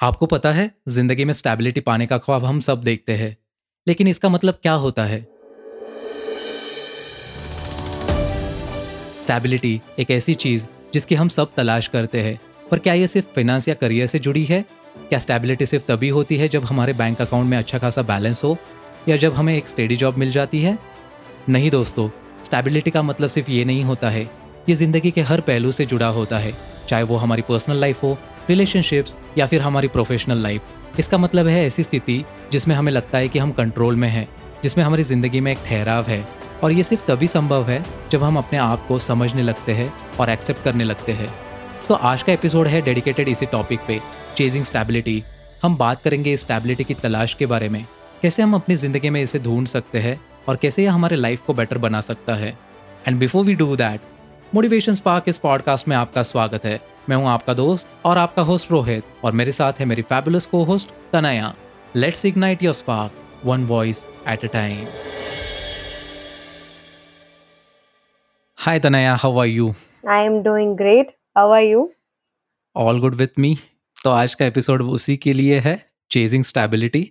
आपको पता है, ज़िंदगी में स्टेबिलिटी पाने का ख्वाब हम सब देखते हैं। लेकिन इसका मतलब क्या होता है? स्टेबिलिटी एक ऐसी चीज़ जिसकी हम सब तलाश करते हैं। पर क्या ये सिर्फ़ फाइनेंस या करियर से जुड़ी है? क्या स्टेबिलिटी सिर्फ़ तभी होती है जब हमारे बैंक अकाउंट में अच्छा खासा बैलेंस हो, या जब हमें एक स्टेडी जॉब मिल जाती है? नहीं दोस्तों स्टेबिलिटी का मतलब सिर्फ़ ये नहीं होता है, ये ज़िंदगी के हर पहलू से जुड़ा होता है, चाहे वो हमारी पर्सनल लाइफ हो रिलेशनशिप्स या फिर हमारी प्रोफेशनल लाइफ इसका मतलब है ऐसी स्थिति जिसमें हमें लगता है कि हम कंट्रोल में हैं, जिसमें हमारी ज़िंदगी में एक ठहराव है और ये सिर्फ़ तभी संभव है जब हम अपने आप को समझने लगते हैं और एक्सेप्ट करने लगते हैं। तो आज का एपिसोड है डेडिकेटेड इसी टॉपिक पे चेजिंग स्टेबिलिटी हम बात करेंगे स्टेबिलिटी की तलाश के बारे में, कैसे हम अपनी ज़िंदगी में इसे ढूंढ सकते हैं और कैसे यह हमारे लाइफ को बेटर बना सकता है। And before we do that motivation spark इस पॉडकास्ट में आपका स्वागत है। मैं हूँ आपका दोस्त और आपका होस्ट रोहित और मेरे साथ है मेरी फैबुलस को host Tanaya. Let's ignite your spark one voice at a time hi Tanaya how are you I am doing great how are you all good with me तो आज का एपिसोड उसी के लिए है चेजिंग स्टेबिलिटी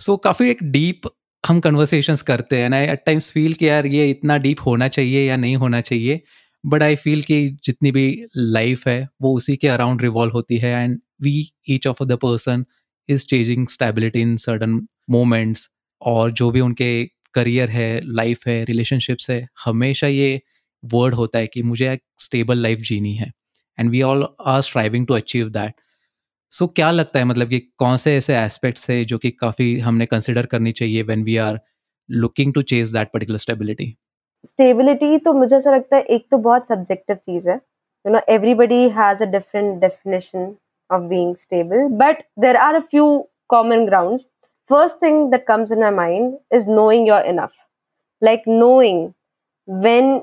सो काफ़ी एक डीप हम कन्वर्सेशंस करते हैं ना एट टाइम्स फील कि यार ये इतना डीप होना चाहिए या नहीं होना चाहिए। बट आई फील कि जितनी भी लाइफ है, वो उसी के अराउंड रिवॉल्व होती है and we each of the person is changing stability in certain moments और जो भी उनके करियर है लाइफ है रिलेशनशिप्स है, हमेशा ये वर्ड होता है कि मुझे एक स्टेबल लाइफ जीनी है and we all are striving to achieve that so क्या लगता है मतलब कि कौन से ऐसे एस्पेक्ट्स है जो कि काफ़ी हमने कंसिडर करनी चाहिए when we are looking to chase that particular stability stability तो मुझे ऐसा लगता है एक तो बहुत सब्जेक्टिव चीज़ है। You know everybody has a different definition of being stable but there are a few common ground first thing that comes in my mind is knowing your enough like knowing when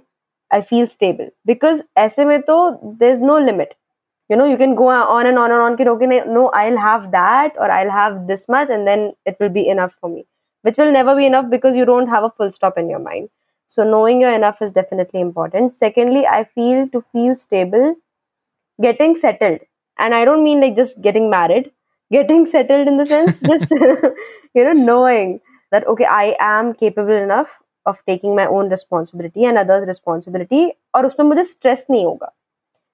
I feel stable because ऐसे में तो there is no limit you know you can go on and on and on की रोके no I have that और I have this much and then it will be enough for me which will never be enough because you don't have a full stop in your mind so knowing your enough is definitely important secondly i feel to feel stable getting settled and i don't mean like just getting married getting settled in the sense just you know knowing that okay i am capable enough of taking my own responsibility and others responsibility और उसमें मुझे stress नहीं होगा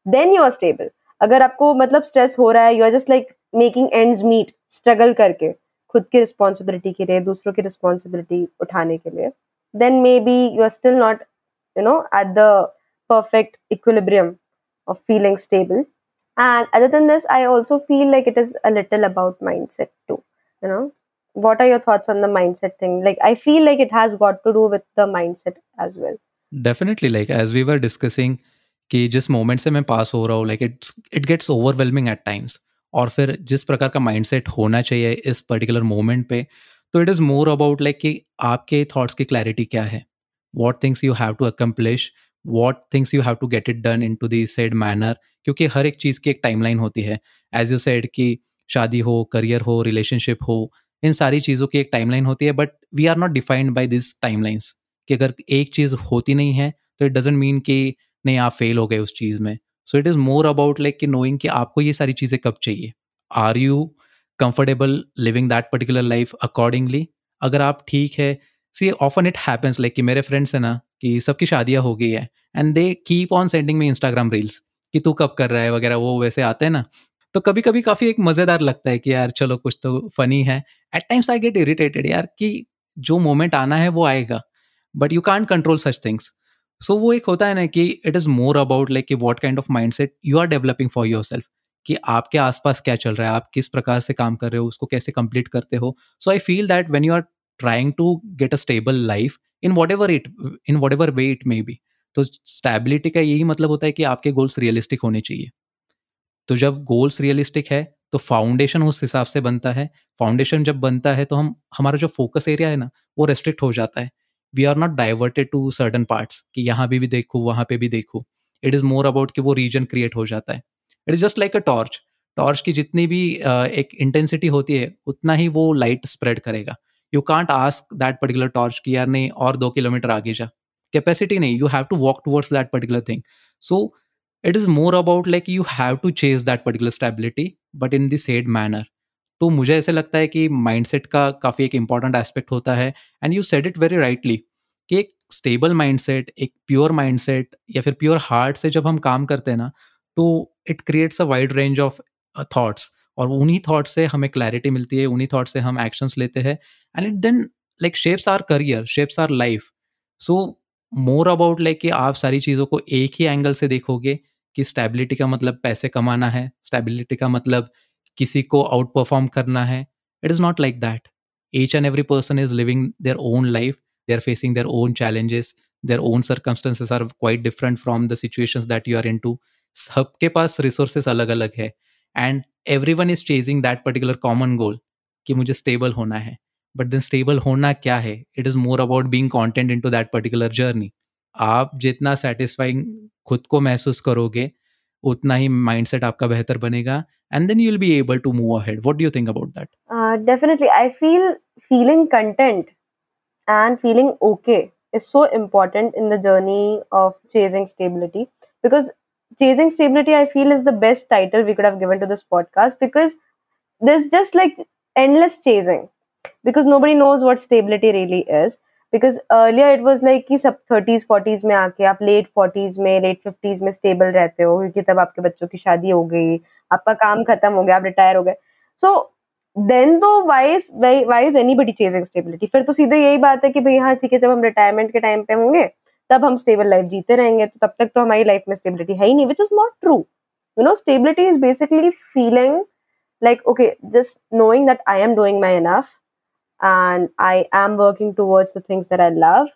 then you are stable अगर आपको मतलब stress हो रहा है you are just like making ends meet struggle करके खुद की रिस्पॉन्सिबिलिटी के लिए दूसरों की रिस्पॉन्सिबिलिटी उठाने के लिए then maybe you are still not you know at the perfect equilibrium of feeling stable and other than this i also feel like it is a little about mindset too you know what are your thoughts on the mindset thing like i feel like it has got to do with the mindset as well definitely like as we were discussing कि जिस moment से मैं पास हो रहा हूँ like it's it gets overwhelming at times और फिर जिस प्रकार का माइंडसेट होना चाहिए इस पर्टिकुलर मोमेंट पे तो it is more about like कि आपके थॉट्स की क्लैरिटी क्या है? What things you have to accomplish what things you have to get it done in to the said manner क्योंकि हर एक चीज़ की एक टाइमलाइन होती है। एज यू सेड कि शादी हो करियर हो रिलेशनशिप हो, इन सारी चीज़ों की एक टाइमलाइन होती है but we are not defined by this timelines कि अगर एक चीज़ होती नहीं है तो इट डजेंट मीन कि नहीं, आप फेल हो गए उस चीज़ में। So it is more about like कि नोइंग कि आपको ये सारी चीज़ें कब चाहिए? Are you comfortable living that particular life accordingly अगर आप ठीक है see often it happens like कि मेरे फ्रेंड्स हैं ना, कि सबकी शादियाँ हो गई है and they keep on sending me Instagram reels कि तू कब कर रहा है वगैरह, वो वैसे आते हैं ना। तो कभी कभी काफ़ी एक मज़ेदार लगता है कि यार, चलो कुछ तो फनी है। At times I get irritated यार, कि जो मोमेंट आना है वो आएगा but you can't control such things so वो एक होता है ना कि it is more about like कि what kind of mindset you are developing for yourself कि आपके आसपास क्या चल रहा है, आप किस प्रकार से काम कर रहे हो, उसको कैसे कंप्लीट करते हो। So I feel that when you are trying to get a stable life in whatever it in whatever way it may be तो स्टेबिलिटी का यही मतलब होता है कि आपके गोल्स रियलिस्टिक होने चाहिए। तो जब गोल्स रियलिस्टिक है तो फाउंडेशन उस हिसाब से बनता है। फाउंडेशन जब बनता है तो हम, हमारा जो फोकस एरिया है ना, वो रेस्ट्रिक्ट हो जाता है। We are not diverted to certain parts कि यहाँ पे भी देखूँ, वहाँ पे भी देखूँ। इट इज़ मोर अबाउट कि वो रीजन क्रिएट हो जाता है। It is just like a torch torch की जितनी भी uh, एक इंटेंसिटी होती है उतना ही वो लाइट स्प्रेड करेगा। You can't ask that particular torch की यार नहीं और दो किलोमीटर आगे जा। कैपेसिटी नहीं। You have to walk towards that particular thing so it is more about like you have to chase that particular stability but in the said manner तो मुझे ऐसे लगता है कि माइंडसेट का काफ़ी एक इंपॉर्टेंट एस्पेक्ट होता है and you said it very rightly कि एक स्टेबल माइंडसेट एक प्योर माइंडसेट या फिर प्योर हार्ट से जब हम काम करते हैं ना तो it creates a wide range of thoughts और उन्हीं थॉट से हमें क्लैरिटी मिलती है, उन्हीं थॉट से हम एक्शंस लेते हैं and it then like shapes our career shapes our life so more about like कि आप सारी चीज़ों को एक ही एंगल से देखोगे कि स्टेबिलिटी का मतलब पैसे कमाना है स्टेबिलिटी का मतलब किसी को आउट परफॉर्म करना है it is not like that each and every person is living their own life they are facing their own challenges their own circumstances are quite different from the situations that you are in to सबके पास resources अलग अलग है and everyone is chasing that particular common goal कि मुझे stable होना है। But then stable होना क्या है? It is more about being content into that particular journey आप जितना सेटिस्फाइंग खुद को महसूस करोगे, उतना ही माइंडसेट आपका बेहतर बनेगा and then you be able to move ahead what do think about that definitely I feel feeling content and feeling okay is so important in the journey of chasing stability because chasing stability, i feel, is the best title we could have given to this podcast because there's just, like, endless chasing because nobody knows what stability really is. Because earlier it was like कि सब thirties forties में आके आप late forties में late fifties में stable रहते हो क्योंकि तब आपके बच्चों की शादी हो गई, आपका काम खत्म हो गया, आप रिटायर हो गए। सो देन तो wise wise anybody chasing stability फिर तो सीधे यही बात है कि भाई हाँ ठीक है, जब हम रिटायरमेंट के टाइम पे होंगे तब हम स्टेबल लाइफ जीते रहेंगे तो तब तक तो हमारी लाइफ में स्टेबिलिटी है ही नहीं which is not true you know stability is basically feeling like okay just knowing that i am doing my enough and I am working towards the things that I love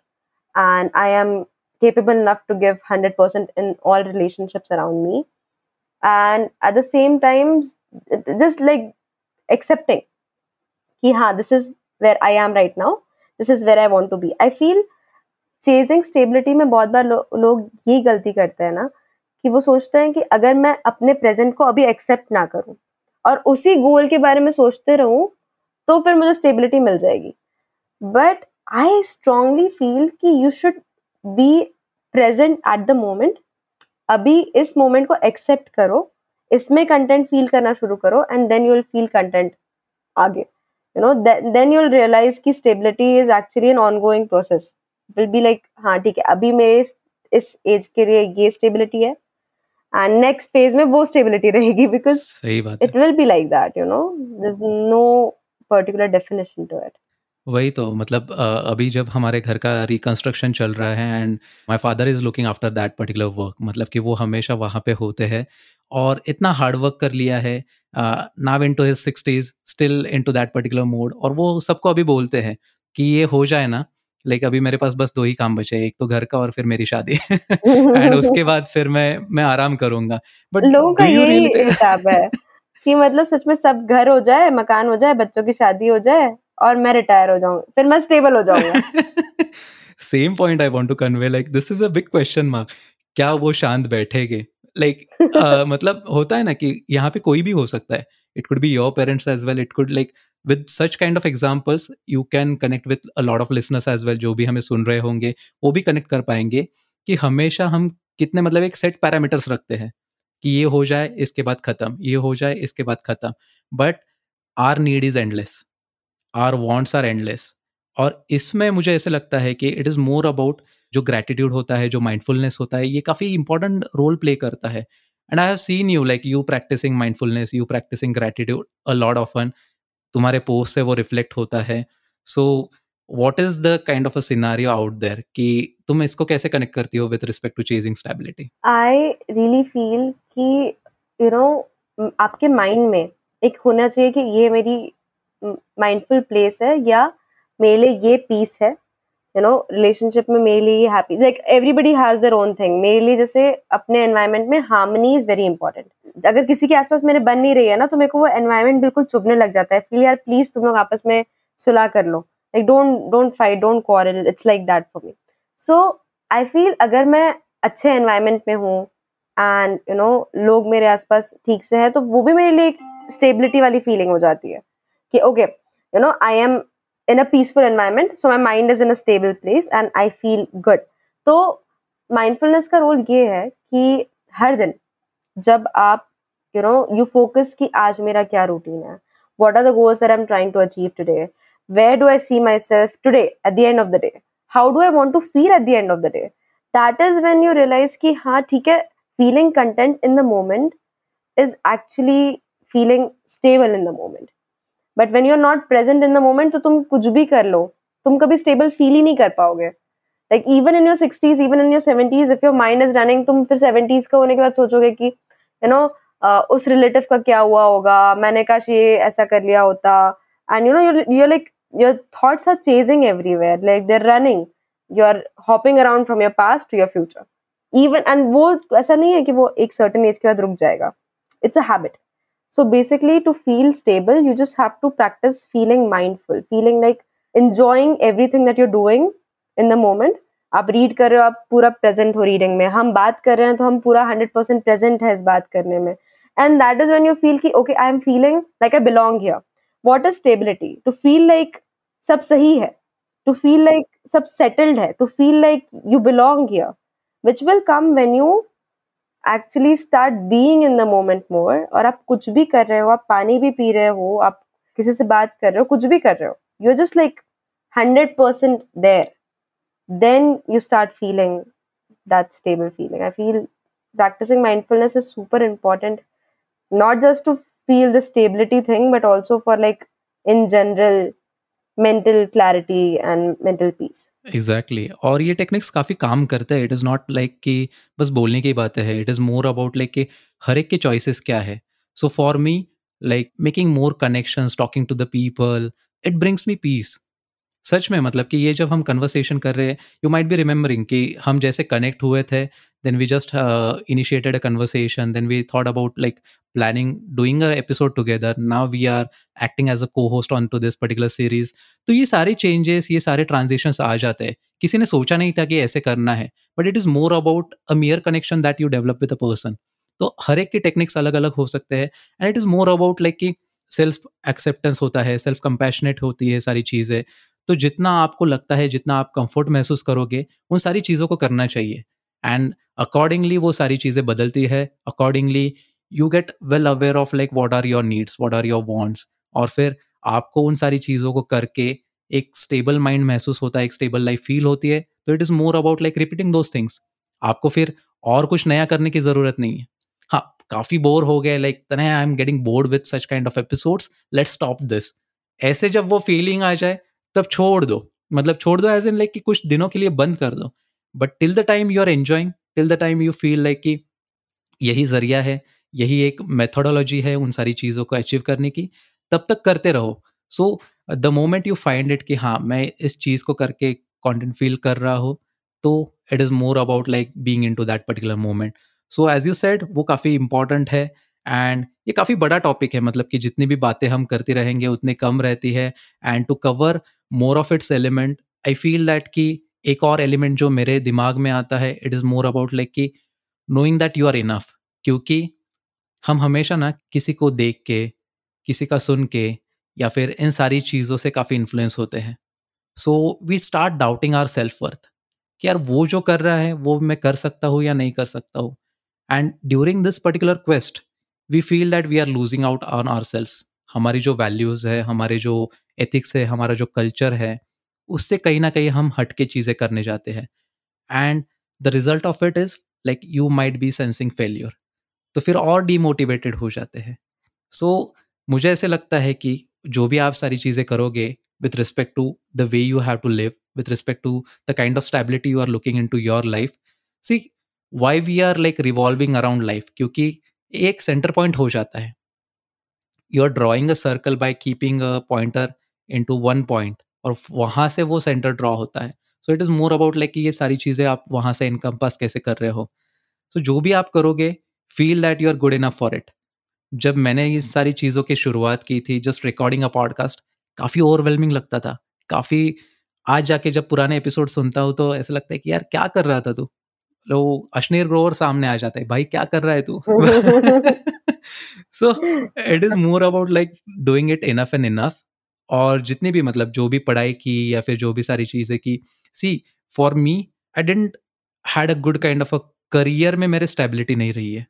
and I am capable enough to give 100% in all relationships around me and at the same time just like accepting कि हाँ this is where I am right now this is where I want to be I feel chasing stability में बहुत बार लो, लोग ये गलती करते हैं ना कि वो सोचते हैं कि अगर मैं अपने प्रेजेंट को अभी एक्सेप्ट ना करूँ और उसी गोल के बारे में सोचते रहूँ तो फिर मुझे स्टेबिलिटी मिल जाएगी। बट आई स्ट्रांगली फील कि you should be present at the moment अभी इस मोमेंट को एक्सेप्ट करो इसमें कंटेंट फील करना शुरू करो and then you will feel content आगे। You know then you will realise की stability is actually an ongoing process will be like हाँ ठीक है अभी मेरे इस एज के लिए ये स्टेबिलिटी है। एंड नेक्स्ट फ़ेज़ में वो स्टेबिलिटी रहेगी because it will be like that you know this no particular definition to it वही तो मतलब अभी जब हमारे घर का रिकंस्ट्रक्शन चल रहा है and my father is looking after that particular work मतलब कि वो हमेशा वहाँ पे होते हैं और इतना हार्ड वर्क कर लिया है now into his sixties still into that particular mode और वो सबको अभी बोलते हैं कि ये हो जाए ना लाइक अभी मेरे पास बस दो ही काम बचे एक तो घर का और फिर मेरी शादी। एंड उसके बाद फिर मैं मैं आराम करूँगा। बट लोगों का यही हिसाब है कि मतलब सच में सब घर हो जाए मकान हो जाए बच्चों की शादी हो जाए और मैं रिटायर हो जाऊँ फिर मैं स्टेबल हो जाऊँगा। Same point I want to convey like this is a big question mark क्या वो शांत बैठेगे? लाइक like, uh, मतलब होता है ना कि यहाँ पे कोई भी हो सकता है। It could be your parents as well it could like with such kind of examples you can connect with a lot of listeners as well जो भी हमें सुन रहे होंगे, वो भी कनेक्ट कर पाएँगे कि हमेशा हम कितने मतलब एक सेट पैरामीटर्स रखते हैं कि ये हो जाए, इसके बाद ख़त्म, ये हो जाए, इसके बाद ख़त्म। But our need is endless our wants are endless और इसमें मुझे ऐसे लगता है कि इट इज़ मोर अबाउट जो ग्रैटिट्यूड होता है, जो माइंडफुलनेस होता है, ये काफ़ी इंपॉर्टेंट रोल प्ले करता है। And I have seen you like you practising mindfulness you practising gratitude a lot of one तुम्हारे पोस्ट से वो रिफ्लेक्ट होता है। So what is the kind of a out there कि तुम इसको कैसे कनेक्ट करती हो with respect to chasing stability I really feel कि यू नो आपके माइंड में एक होना चाहिए कि ये मेरी माइंडफुल प्लेस है या मेरे लिए ये पीस है। यू नो रिलेशनशिप में मेरे लिए happy like everybody has their own thing मेरे लिए जैसे अपने एनवायरमेंट में हार्मनी इज़ वेरी इंपॉर्टेंट अगर किसी के आसपास मेरे बन नहीं रही है ना तो मेरे को वो एनवायरमेंट बिल्कुल चुभने लग जाता है. फील यार प्लीज़ तुम लोग आपस में सुलह कर लो. Like don't don't fight don't quarrel it's like that for me so I feel अगर मैं अच्छे एनवायरमेंट में हूँ एंड यू नो लोग मेरे आसपास ठीक से हैं तो वो भी मेरे लिए एक स्टेबिलिटी वाली फीलिंग हो जाती है कि okay you know I am in a peaceful environment so my mind is in a stable place and I feel good तो माइंडफुलनेस का रोल ये है कि हर दिन जब आप यू नो यू फोकस कि आज मेरा क्या रूटीन है what are the goals that i'm trying to achieve today where do i see myself today at the end of the day how do i want to feel at the end of the day that is when you realize कि हाँ ठीक है feeling content in the moment is actually feeling stable in the moment when you are not present in the moment तो तुम कुछ भी कर लो। तुम कभी स्टेबल फील ही नहीं कर पाओगे। Like even in your 60s even in your 70s if your mind is running तुम फिर 70s का होने के बाद सोचोगे कि know uh, उस रिलेटिव का क्या हुआ होगा? मैंने काश ये ऐसा कर लिया होता। And you know you're like your thoughts are chasing everywhere like they're running you are hopping around from your past to your future even and वो ऐसा नहीं है कि वो एक सर्टन एज के बाद रुक जाएगा। It's a habit so basically, to feel stable, you just have to practice feeling mindful, feeling like enjoying everything that you're doing in the moment. आप रीड कर रहे हो, आप पूरा प्रेजेंट हो रीडिंग में। हम बात कर रहे हैं तो हम पूरा हंड्रेड परसेंट प्रेजेंट है इस बात करने में। And that is when you feel की okay I am feeling like I belong here what is stability to feel like सब सही है। टू फील लाइक सब सेटल्ड है। To feel like you belong here which will come when you actually start being in the moment more और आप कुछ भी कर रहे हो, आप पानी भी पी रहे हो, आप किसी से बात कर रहे हो, कुछ भी कर रहे हो you are just like hundred percent there then you start feeling that stable feeling I feel practising mindfulness is super important not just to feel the stability thing but also for like in general mental clarity and mental peace. Exactly exactly. और ये techniques काफ़ी काम करते हैं it is not like कि बस बोलने की बातें है it is more about like कि हर एक के चॉइसेस क्या है so for me like making more connections talking to the people it brings me peace सच में मतलब कि ये जब हम कन्वर्सेशन कर रहे हैं यू माइट बी रिमेंबरिंग कि हम जैसे कनेक्ट हुए थे we just initiated a conversation then we thought about like planning doing a episode together now we are acting as a cohost on to this particular series तो ये सारे changes ये सारे ट्रांजेक्शन आ जाते हैं। किसी ने सोचा नहीं था कि ऐसे करना है but it is more about a mere connection that you develop with a person तो हर एक की टेक्निक्स अलग अलग हो सकते हैं and it is more about like कि सेल्फ एक्सेप्टेंस होता है सेल्फ कंपैशनेट होती है सारी चीज़ें। तो जितना आपको लगता है, जितना आप कंफर्ट महसूस करोगे, उन सारी चीज़ों को करना चाहिए। एंड अकॉर्डिंगली वो सारी चीज़ें बदलती है। Accordingly you get well aware of like what are your needs what are your wants और फिर आपको उन सारी चीज़ों को करके एक स्टेबल माइंड महसूस होता है, एक स्टेबल लाइफ फील होती है। तो it is more about like repeating those things आपको फिर और कुछ नया करने की ज़रूरत नहीं है। हाँ काफ़ी बोर हो गए लाइक तने I am getting bored with such kind of episodes let stop this ऐसे जब वो फीलिंग आ जाए, तब छोड़ दो। मतलब छोड़ दो एज इन लाइक कि कुछ दिनों के लिए बंद कर दो। But till the time you are enjoying till the time you feel like कि यही ज़रिया है, यही एक मेथोडोलॉजी है उन सारी चीज़ों को अचीव करने की, तब तक करते रहो। So the moment you find it कि हाँ मैं इस चीज़ को करके कॉन्टेंट फील कर रहा हूँ तो it is more about like being into that particular moment so as you said वो काफ़ी इंपॉर्टेंट है एंड ये काफ़ी बड़ा टॉपिक है मतलब कि जितनी भी बातें हम करते रहेंगे, उतनी कम रहती है and to cover more of its element I feel that कि एक और एलिमेंट जो मेरे दिमाग में आता है it is more about like कि knowing that you are enough क्योंकि हम हमेशा ना किसी को देख के, किसी का सुन के, या फिर इन सारी चीज़ों से काफ़ी इन्फ्लुएंस होते हैं। So we start doubting our self worth कि यार वो जो कर रहा है, वो मैं कर सकता हूँ या नहीं कर सकता हूँ? And during this particular quest we feel that we are losing out on our selves हमारी जो वैल्यूज़ है, हमारे जो एथिक्स है, हमारा जो कल्चर है उससे कहीं ना कहीं हम हट के चीज़ें करने जाते हैं। And the result of it is like you might be sensing failure तो फिर और डीमोटिवेटेड हो जाते हैं। सो so, मुझे ऐसे लगता है कि जो भी आप सारी चीज़ें करोगे with respect to the way you have to live with respect to the kind of stability you are looking into your life see why we are like revolving around life क्योंकि एक सेंटर पॉइंट हो जाता है। You are drawing a circle by keeping a pointer into one point और वहाँ से वो centre draw होता है। So it is more about like कि ये सारी चीज़ें आप वहाँ से इनकम पास कैसे कर रहे हो? सो so, जो भी आप करोगे feel that you are good enough for it जब मैंने इस सारी चीज़ों की शुरुआत की थी जस्ट रिकॉर्डिंग अ पॉडकास्ट काफ़ी ओवरवेलमिंग लगता था। काफ़ी आज जाके जब पुराने एपिसोड सुनता हूँ तो ऐसा लगता है कि यार क्या कर रहा था तू? लो अश्नीर ग्रोवर सामने आ जाता है भाई क्या कर रहा है तू? So it is more about like doing it enough and enough और जितनी भी मतलब जो भी पढ़ाई की या फिर जो भी सारी चीज़ें की see for me I didn't had a good kind of a career में मेरे स्टेबिलिटी नहीं रही है।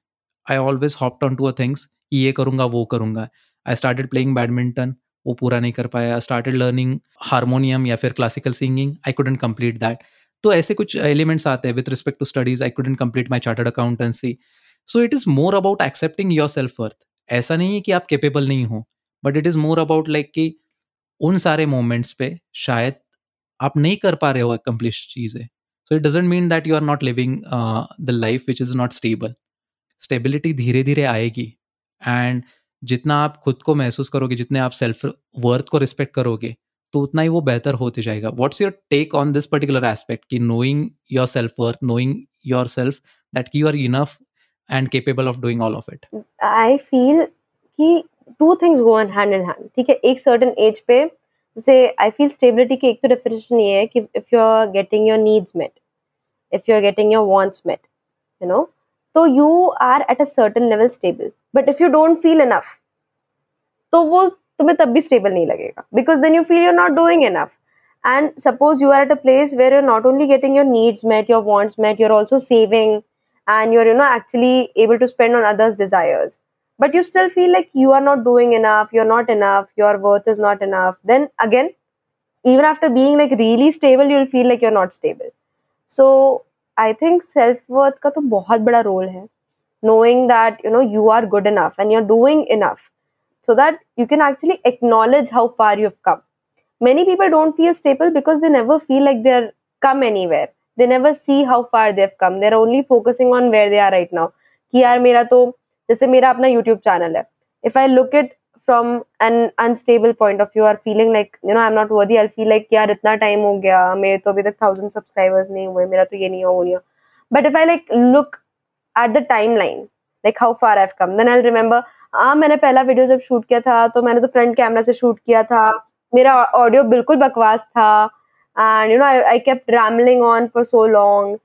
I always hopped on to a things ये करूँगा, वो करूँगा। आई स्टार्टेड प्लेइंग बैडमिंटन वो पूरा नहीं कर पाया। स्टार्टेड लर्निंग हारमोनियम या फिर classical singing I couldn't complete that तो ऐसे कुछ एलिमेंट्स आते हैं with respect to studies I couldn't complete my chartered accountancy so it is more about accepting your self worth ऐसा नहीं है कि आप केपेबल नहीं हो but it is more about like कि उन सारे मोमेंट्स पे शायद आप नहीं कर पा रहे हो अकम्प्लिश चीज़ें। So it doesn't mean that you are not living the life which is not stable stability धीरे धीरे आएगी। एंड जितना आप खुद को महसूस करोगे, जितने आप सेल्फ वर्थ को रिस्पेक्ट करोगे तो उतना ही वो बेहतर होते जाएगा। What's your take on this particular aspect कि knowing your self worth knowing yourself that you are enough and capable of doing all of it I feel कि two things go in hand in hand ठीक है? एक certain age पे, जैसे I feel stability की एक तो definition ये है कि if you are getting your needs met if you are getting your wants met you know तो you are at a certain level stable but if you don't feel enough तो वो तुम्हें तब भी स्टेबल नहीं लगेगा because then you feel you're not doing enough and suppose you are at a place where you're not only getting your needs met, your wants met, you're also saving, and you're, you know, actually able to spend on others desires. but you still feel like you are not doing enough you're not enough your worth is not enough then again even after being like really stable you'll feel like you're not stable so i think self worth ka to bahut bada role hai knowing that you know you are good enough and you're doing enough so that you can actually acknowledge how far you've come many people don't feel stable because they never feel like they're come anywhere they never see how far they've come they're only focusing on where they are right now कि यार मेरा तो जैसे मेरा अपना YouTube channel है। If I look it from an unstable point of view or feeling like you know I am not worthy I feel like यार, इतना टाइम हो गया, मेरे तो अभी तक थाउज़ेंड सब्सक्राइबर्स नहीं हुए, मेरा तो ये नहीं हो नहीं but if I like look at the timeline like how far I come then I remember हाँ मैंने पहला वीडियो जब शूट किया था तो मैंने तो फ्रंट कैमरा से शूट किया था, मेरा ऑडियो बिल्कुल बकवास था and you know I I kept rambling on for so long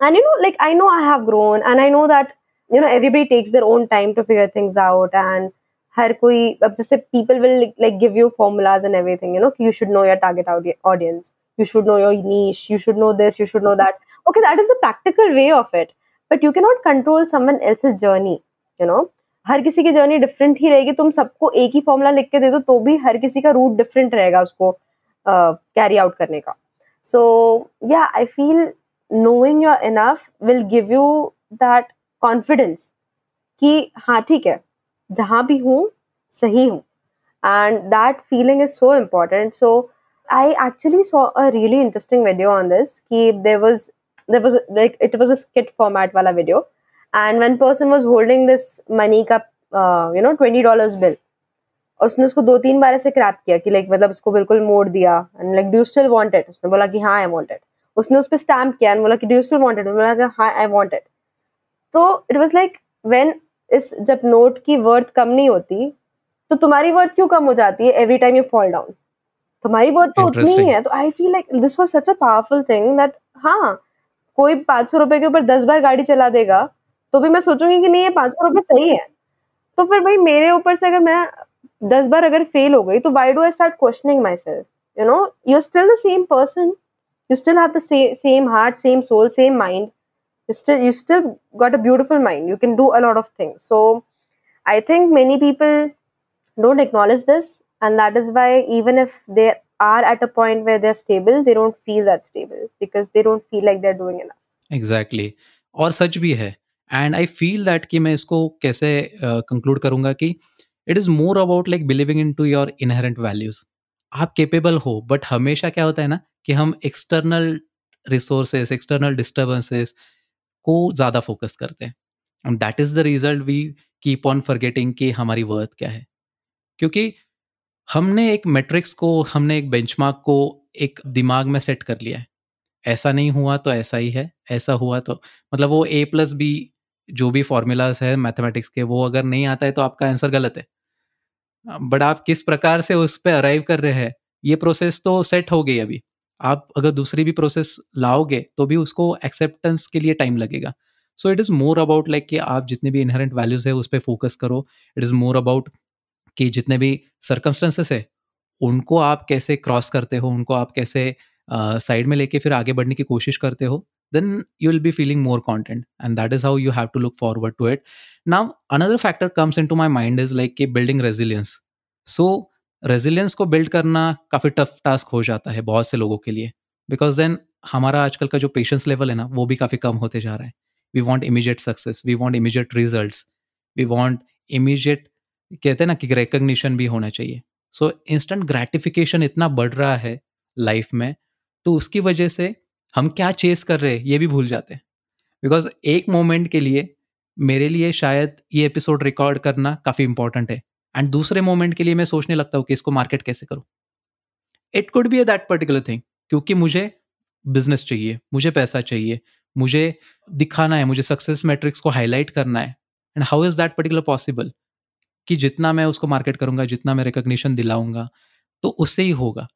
and you know, like, i know i have grown, and i know that you know everybody takes their own time to figure things out and हर कोई अब जैसे people will like give you formulas and everything you know you should know your target audience you should know your niche you should know this you should know that okay that is the practical way of it but you can not control someone else's journey you know हर किसी की journey different ही रहेगी तुम सबको एक ही formula लिख के दे दो तो भी हर किसी का रूट डिफरेंट रहेगा उसको कैरी uh, आउट करने का। सो या I feel knowing you're enough will give you that confidence कि हाँ ठीक है, जहाँ भी हूँ, सही हूँ। And that feeling is so important so I actually saw a really interesting video on this कि there was there was like it was a skit format वाला video and one person was holding this money का you know twenty dollars bill उसने उसको दो तीन बार ऐसे Krebs किया कि लाइक मतलब उसको बिल्कुल मोड़ दिया। And like do still wanted उसने बोला कि हाँ आई वांटेड उसने उस पर स्टैम्प किया एंड बोला कि डू स्टिल वांटेड बोला कि हाँ आई वांटेड तो इट वॉज़ लाइक वेन इस जब नोट की वर्थ कम नहीं होती तो तुम्हारी वर्थ क्यों कम हो जाती है every time you fall down तुम्हारी वर्थ तो उतनी ही है तो I feel like this was such a powerful thing that हाँ कोई पाँच सौ रुपए के ऊपर दस बार गाड़ी चला देगा तो भी मैं सोचूँगी कि नहीं ये पाँच सौ रुपये सही है। तो फिर भाई मेरे ऊपर से अगर मैं दस बार अगर फेल हो गई तो why do I start questioning myself you know you are still the same person you still have the same heart same soul same mind. You still you still got a beautiful mind you can do a lot of things so i think many people don't acknowledge this and that is why even if they are at a point where they're stable they don't feel that stable because they don't feel like they're doing enough exactly और सच भी है and I feel that कि मैं इसको कैसे conclude uh, करूँगा कि it is more about like believing into your inherent values आप केपेबल हो बट हमेशा क्या होता है ना कि हम एक्सटर्नल रिसोर्सेज एक्सटर्नल डिस्टर्बेंसेस को ज़्यादा फोकस करते हैं। And that is the result we keep on forgetting कि हमारी वर्थ क्या है। क्योंकि हमने एक मेट्रिक्स को, हमने एक बेंचमार्क को एक दिमाग में सेट कर लिया है। ऐसा नहीं हुआ तो ऐसा ही है, ऐसा हुआ तो मतलब वो ए प्लस बी जो भी फॉर्मूलाज है मैथमेटिक्स के, वो अगर नहीं आता है तो आपका आंसर गलत है। बट आप किस प्रकार से उस पर अराइव कर रहे हैं, ये प्रोसेस तो सेट हो गई अभी। आप अगर दूसरी भी प्रोसेस लाओगे तो भी उसको एक्सेप्टेंस के लिए टाइम लगेगा। So it is more about like कि आप जितने भी इनहेरेंट वैल्यूज़ है उस पर फोकस करो। इट इज़ मोर अबाउट कि जितने भी सर्कमस्टेंसेस है उनको आप कैसे क्रॉस करते हो उनको आप कैसे साइड uh, में लेके फिर आगे बढ़ने की कोशिश करते हो then you'll be feeling more content and that is how you have to look forward to it. Now another factor comes into my mind is like कि building resilience. So resilience को बिल्ड करना काफ़ी tough task हो जाता है बहुत से लोगों के लिए। बिकॉज़ देन हमारा आजकल का जो पेशेंस लेवल है ना, वो भी काफ़ी कम होते जा रहा है। We want immediate success we want immediate result we want immediate कहते हैं ना कि रिकग्निशन भी होना चाहिए। सो इंस्टेंट ग्रेटिफिकेशन इतना बढ़ रहा है लाइफ में तो उसकी वजह से हम क्या चेस कर रहे हैं, ये भी भूल जाते हैं। बिकॉज़ एक मोमेंट के लिए मेरे लिए शायद ये एपिसोड रिकॉर्ड करना काफ़ी इंपॉर्टेंट है। एंड दूसरे मोमेंट के लिए मैं सोचने लगता हूँ कि इसको मार्केट कैसे करूँ? It could be a that particular thing क्योंकि मुझे बिज़नेस चाहिए, मुझे पैसा चाहिए, मुझे दिखाना है, मुझे सक्सेस मैट्रिक्स को हाईलाइट करना है। And how is that particular possible कि जितना मैं उसको मार्केट करूँगा, जितना मैं रिकग्निशन दिलाऊँगा तो उससे ही होगा।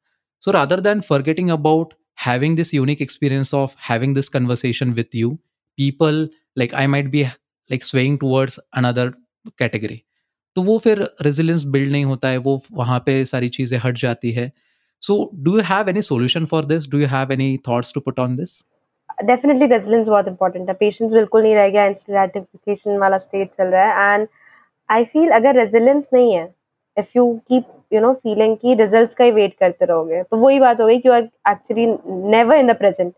So rather than forgetting about having this unique experience of having this conversation with you, people, like i might be, like, swaying towards another category. तो वो फिर रेजिलियंस बिल्ड नहीं होता है, वो वहाँ पे सारी चीज़ें हट जाती है। So do you have any solution for this do you have any thoughts to put on this definitely resilience बहुत इंपॉर्टेंट है। पेशेंस बिल्कुल नहीं रह गया इंस्टेंट वाला स्टेज चल रहा है। एंड आई फील अगर रेजिलियंस नहीं है if you keep you know feeling कि रिजल्ट्स का ही वेट करते रहोगे तो वही बात हो गई कि you are actually never in the present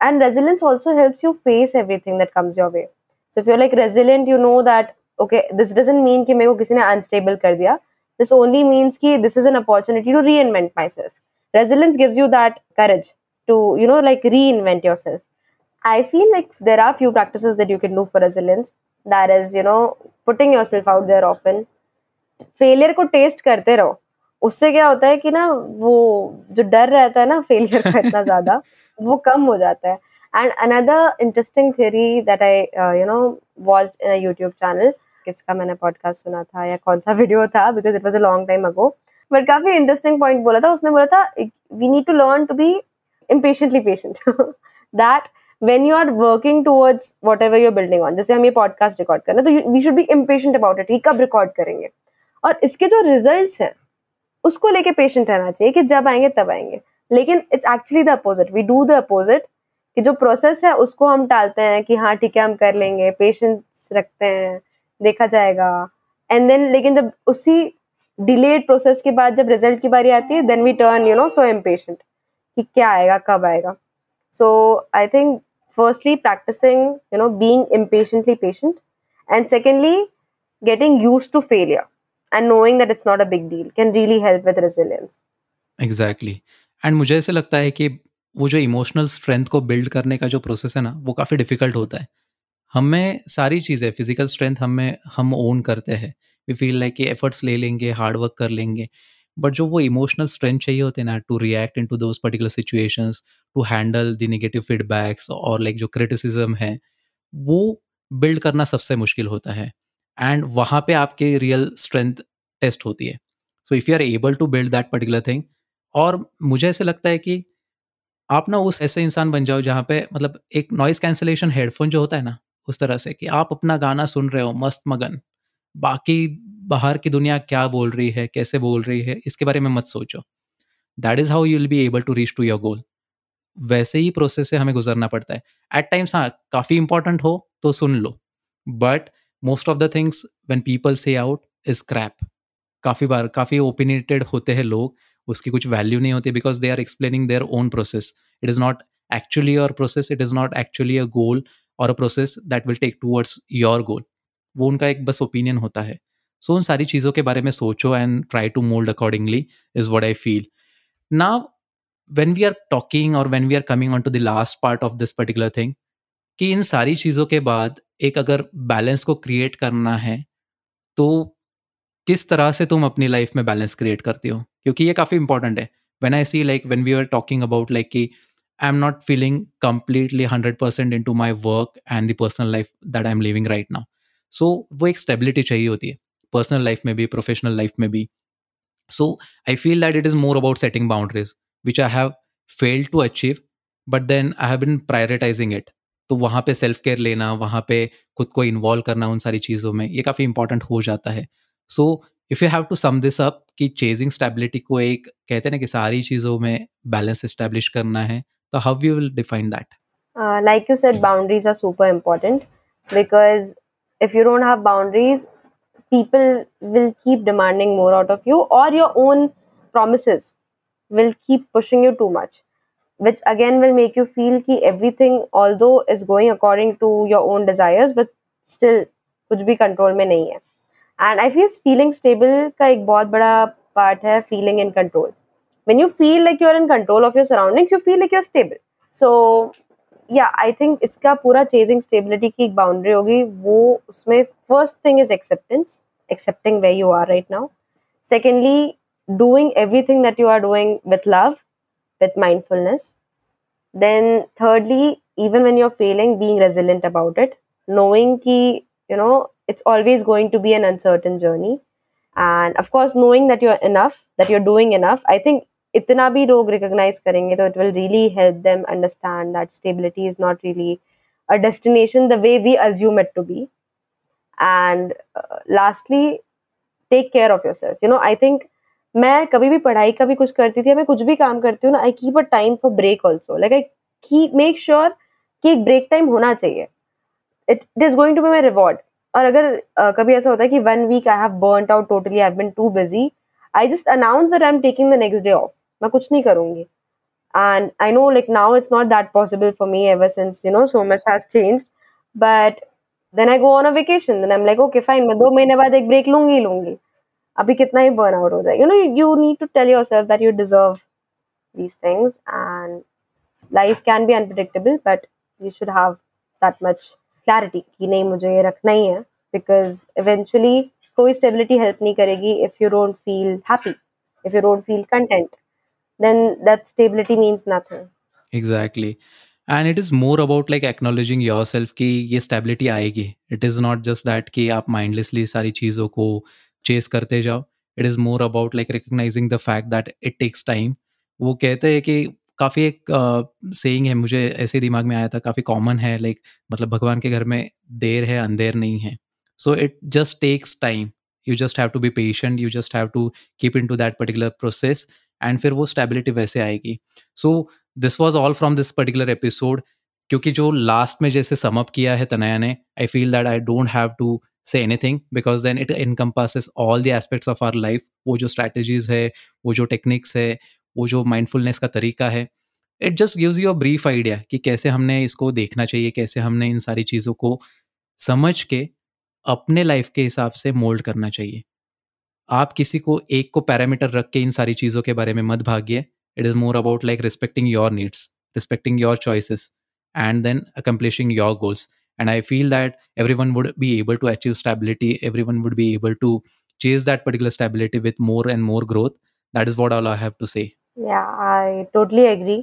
and resilience also helps you face everything that comes your way so if you like resilient you know that okay this doesn't mean कि मेरे को किसी ने अनस्टेबल कर दिया। This only means कि this is an opportunity to reinvent myself resilience gives you that courage to you know like reinvent yourself I feel like there are few practice that you can do for resilience there is you know putting yourself out there often failure को test करते रहो। उससे क्या होता है कि ना वो जो डर रहता है ना फेलियर का इतना ज़्यादा वो कम हो जाता है। And another interesting theory that I you know was in YouTube channel किसका मैंने पॉडकास्ट सुना था या कौन सा वीडियो था because it was a long time ago but काफ़ी इंटरेस्टिंग पॉइंट बोला था। उसने बोला था we need to learn to be impatiently patient that when you are working towards whatever you're building on जैसे हम ये पॉडकास्ट रिकॉर्ड कर रहे हैं तो we should be impatient about it ही कब रिकॉर्ड करेंगे? और इसके जो रिज़ल्ट हैं, उसको लेके पेशेंट रहना चाहिए कि जब आएँगे, तब आएँगे। लेकिन it's actually the opposite we do the opposite कि जो प्रोसेस है, उसको हम टालते हैं कि हाँ ठीक है, हम कर लेंगे। पेशेंस रखते हैं। देखा जाएगा। एंड देन लेकिन जब उसी डिलेड प्रोसेस के बाद जब रिज़ल्ट की बारी आती है then we turn you know so impatient कि क्या आएगा, कब आएगा। So I think firstly practising you know being impatiently patient and secondly getting used to failure and knowing that it's not a big deal can really help with resilience. Exactly. And मुझे ऐसे लगता है कि वो जो emotional strength को build करने का जो प्रोसेस है ना, वो काफ़ी डिफ़िकल्ट होता है। हमें सारी चीज़ें फ़िज़िकल स्ट्रेंथ हमें, हम ओन करते हैं। वी फील लाइक कि एफर्ट्स ले लेंगे हार्ड वर्क कर लेंगे। बट जो वो इमोशनल स्ट्रेंथ चाहिए होते हैं ना to react into those particular situations to handle the negative feedbacks और लाइक जो क्रिटिसिज्म है, वो बिल्ड करना सबसे मुश्किल होता है। एंड वहाँ पे आपके रियल स्ट्रेंथ टेस्ट होती है। So if you are able to build that particular thing और मुझे ऐसे लगता है कि आप ना उस ऐसे इंसान बन जाओ जहाँ पे मतलब एक नॉइस कैंसिलेशन हेडफोन जो होता है ना उस तरह से कि आप अपना गाना सुन रहे हो, मस्त मगन। बाकी बाहर की दुनिया क्या बोल रही है, कैसे बोल रही है, इसके बारे में मत सोचो। That is how you will be able to reach to your goal वैसे ही प्रोसेस से हमें गुजरना पड़ता है। एट टाइम्स हाँ काफ़ी इंपॉर्टेंट हो तो सुन लो। But most of the things when people say out is crap काफ़ी बार, काफ़ी ओपिनियटेड होते हैं लोग, उसकी कुछ वैल्यू नहीं होती because they are explaining their own process it is not actually your process it is not actually a goal और a process that will take towards your goal वो उनका एक बस ओपिनियन होता है। सो so, उन सारी चीज़ों के बारे में सोचो and try to mould accordingly is what I feel ना वेन वी आर टॉकिंग और when we are coming on to the last part of this particular thing कि इन सारी चीज़ों के बाद एक अगर बैलेंस को क्रिएट करना है तो किस तरह से तुम अपनी लाइफ में बैलेंस क्रिएट करती हो? क्योंकि ये काफ़ी इंपॉर्टेंट है। When I see like when we are talking about like कि completely hundred percent into my work and the personal life that I am living right now so वो एक स्टेबिलिटी चाहिए होती है। पर्सनल लाइफ में भी professional life में भी। So I feel that it is more about setting boundaries which I have failed to achieve but then I have been prioritising it तो वहाँ पे सेल्फ केयर लेना, वहाँ पे खुद को इन्वॉल्व करना उन सारी चीज़ों में, ये काफ़ी इंपॉर्टेंट हो जाता है। So if you have to sum this up कि चेजिंग स्टेबिलिटी को एक, कहते हैं ना कि सारी चीज़ों में बैलेंस इस्टेब्लिश करना है तो how you will define that Uh, like you said, boundaries are super important because if you don't have boundaries, people will keep demanding more out of you, or your own promises will keep pushing you too much, which again will make you feel that everything, although is going according to your own desires, but still कुछ भी control में नहीं है. And I feel feeling stable का एक बहुत बड़ा part है feeling in control. When you feel like you're in control of your surroundings, you feel like you're stable. So या आई थिंक इसका पूरा चेजिंग स्टेबिलिटी की एक बाउंड्री होगी वो उसमें first thing is acceptance accepting way you are right now secondly doing everything that you are doing with love with mindfulness then thirdly even when you're failing being resilient about it knowing ki you know it's always going to be an uncertain journey and of course knowing that you're enough that you're doing enough i think इतना भी लोग recognise करेंगे तो it will really help them understand that stability is not really a destination the way we assume it to be and lastly take care of yourself you know I think मैं कभी भी पढ़ाई का भी कुछ करती थी मैं कुछ भी काम करती हूँ ना I keep a time for break also like I की मेक श्योर कि एक ब्रेक टाइम होना चाहिए। It it is going to be my reward और अगर uh, कभी ऐसा होता है कि one week I have burn out totally I been too busy I just announce that I am taking the next day off मैं कुछ नहीं करूँगी and i know like now it's not that possible for me ever since you know so much has changed but then i go on a vacation then i'm like okay fine मैं दो महीने बाद एक break लूँगी लूँगी अभी कितना ही burn out हो जाए you know you need to tell yourself that you deserve these things and life can be unpredictable but you should have that much clarity कि नहीं मुझे ये रखना ही है because eventually कोई स्टेबिलिटी हेल्प नहीं करेगी if you don't feel happy if you don't feel content then that stability means nothing exactly and it is more about like acknowledging your self ये स्टेबिलिटी आएगी. It is not just that कि आप mindlessly सारी चीज़ों को chase करते जाओ. It is more about like recognizing the fact that it takes time वो कहते हैं कि काफ़ी एक सेइंग uh, है मुझे ऐसे दिमाग में आया था काफ़ी कॉमन है लाइक मतलब भगवान के घर में देर है अंधेर नहीं है। So it just takes time you just have to be patient you just have to keep in to that particular process and फिर वो स्टेबिलिटी वैसे आएगी। So this was all from this particular episode क्योंकि जो last में जैसे sum up किया है तनया ने I feel that I don't have to say anything because then it encompasses all the aspects of our life वो जो स्ट्रैटेजीज है, वो जो टेक्निक्स है, वो जो माइंडफुलनेस का तरीका है। It just gives you a brief idea कि कैसे हमने इसको देखना चाहिए, कैसे हमने इन सारी चीज़ों को समझ के अपने लाइफ के हिसाब से मोल्ड करना चाहिए। आप किसी को एक को पैरामीटर रख के इन सारी चीज़ों के बारे में मत भागिए। It is more about like respecting your needs respecting your choices and then accomplishing your goals and I feel that every one would be able to achieve stability every one would be able to chase that particular stability with more and more growth that is what all I have to say Yeah, I totally agree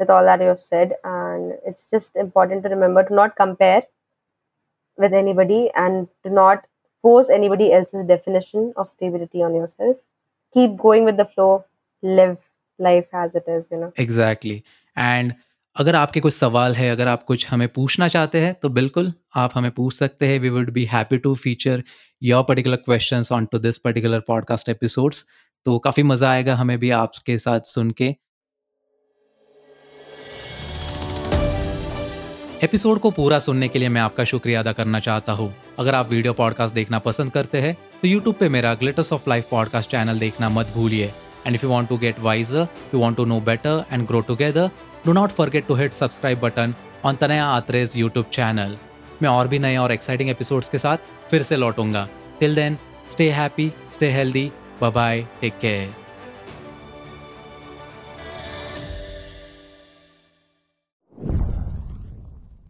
with all that you have said. And it's just important to remember to not compare with anybody and to not force anybody else's definition of stability on yourself. Keep going with the flow, live life as it is, you know. Exactly. And अगर आपके कुछ सवाल है अगर आप कुछ हमें पूछना चाहते हैं तो बिल्कुल आप हमें पूछ सकते हैं we would be happy to feature your particular questions on to this particular podcast episodes तो काफ़ी मज़ा आएगा हमें भी आपके साथ सुन के एपिसोड को पूरा सुनने के लिए मैं आपका शुक्रिया अदा करना चाहता हूँ। अगर आप वीडियो पॉडकास्ट देखना पसंद करते हैं तो यूट्यूब पे मेरा glitters of life podcast channel देखना मत भूलिए। And if you want to get wiser you want to know better and grow together do not forget to hit subscribe button on Tanaya Atreja YouTube channel मैं और भी नए और exciting episodes के साथ फिर से लौटूँगा। Till then stay happy stay healthy bye take care